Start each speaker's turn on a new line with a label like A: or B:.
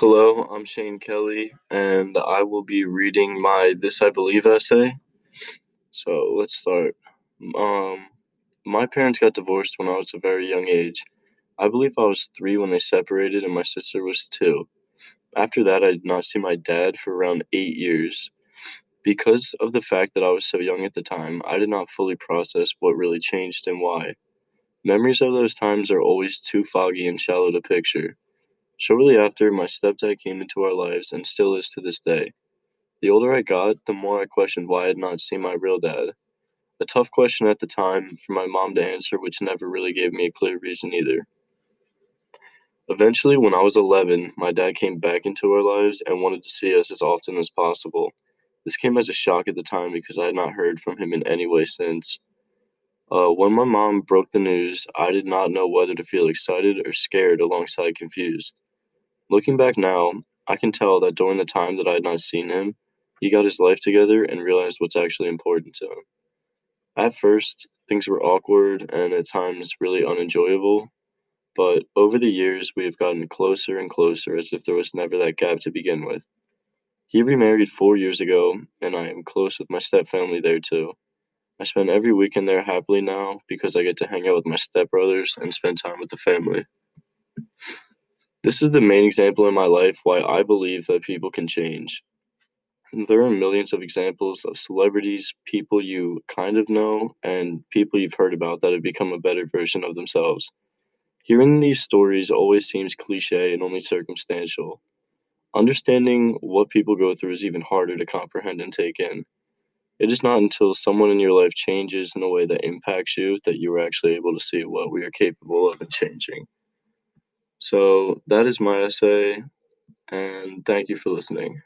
A: Hello, I'm Shane Kelly, and I will be reading my This I Believe essay. So let's start. Um, my parents got divorced when I was a very young age. I believe I was three when they separated, and my sister was two. After that, I did not see my dad for around eight years. Because of the fact that I was so young at the time, I did not fully process what really changed and why. Memories of those times are always too foggy and shallow to picture. Shortly after, my stepdad came into our lives and still is to this day. The older I got, the more I questioned why I had not seen my real dad. A tough question at the time for my mom to answer, which never really gave me a clear reason either. Eventually, when I was 11, my dad came back into our lives and wanted to see us as often as possible. This came as a shock at the time because I had not heard from him in any way since. Uh, when my mom broke the news, I did not know whether to feel excited or scared alongside confused. Looking back now, I can tell that during the time that I had not seen him, he got his life together and realized what's actually important to him. At first, things were awkward and at times really unenjoyable, but over the years we have gotten closer and closer as if there was never that gap to begin with. He remarried four years ago, and I am close with my stepfamily there too. I spend every weekend there happily now because I get to hang out with my stepbrothers and spend time with the family. This is the main example in my life why I believe that people can change. There are millions of examples of celebrities, people you kind of know, and people you've heard about that have become a better version of themselves. Hearing these stories always seems cliche and only circumstantial. Understanding what people go through is even harder to comprehend and take in. It is not until someone in your life changes in a way that impacts you that you are actually able to see what we are capable of in changing. So that is my essay, and thank you for listening.